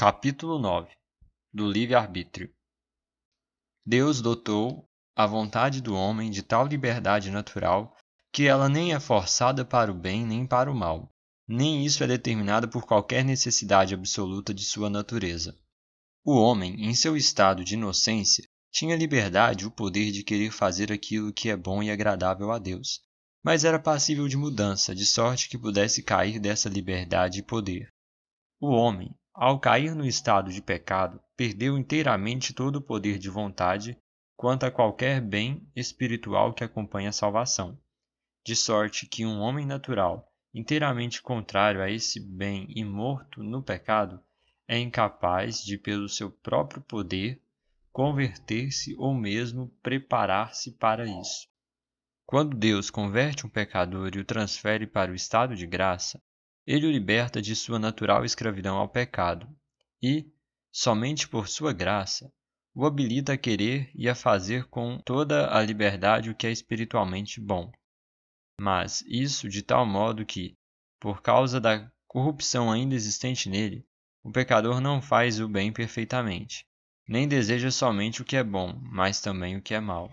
Capítulo 9 Do livre-arbítrio Deus dotou a vontade do homem de tal liberdade natural que ela nem é forçada para o bem nem para o mal, nem isso é determinado por qualquer necessidade absoluta de sua natureza. O homem, em seu estado de inocência, tinha liberdade o poder de querer fazer aquilo que é bom e agradável a Deus, mas era passível de mudança, de sorte que pudesse cair dessa liberdade e poder. O homem, ao cair no estado de pecado, perdeu inteiramente todo o poder de vontade quanto a qualquer bem espiritual que acompanhe a salvação, de sorte que um homem natural, inteiramente contrário a esse bem e morto no pecado, é incapaz de, pelo seu próprio poder, converter-se ou mesmo preparar-se para isso. Quando Deus converte um pecador e o transfere para o estado de graça, ele o liberta de sua natural escravidão ao pecado e, somente por sua graça, o habilita a querer e a fazer com toda a liberdade o que é espiritualmente bom. Mas isso de tal modo que, por causa da corrupção ainda existente nele, o pecador não faz o bem perfeitamente, nem deseja somente o que é bom, mas também o que é mal.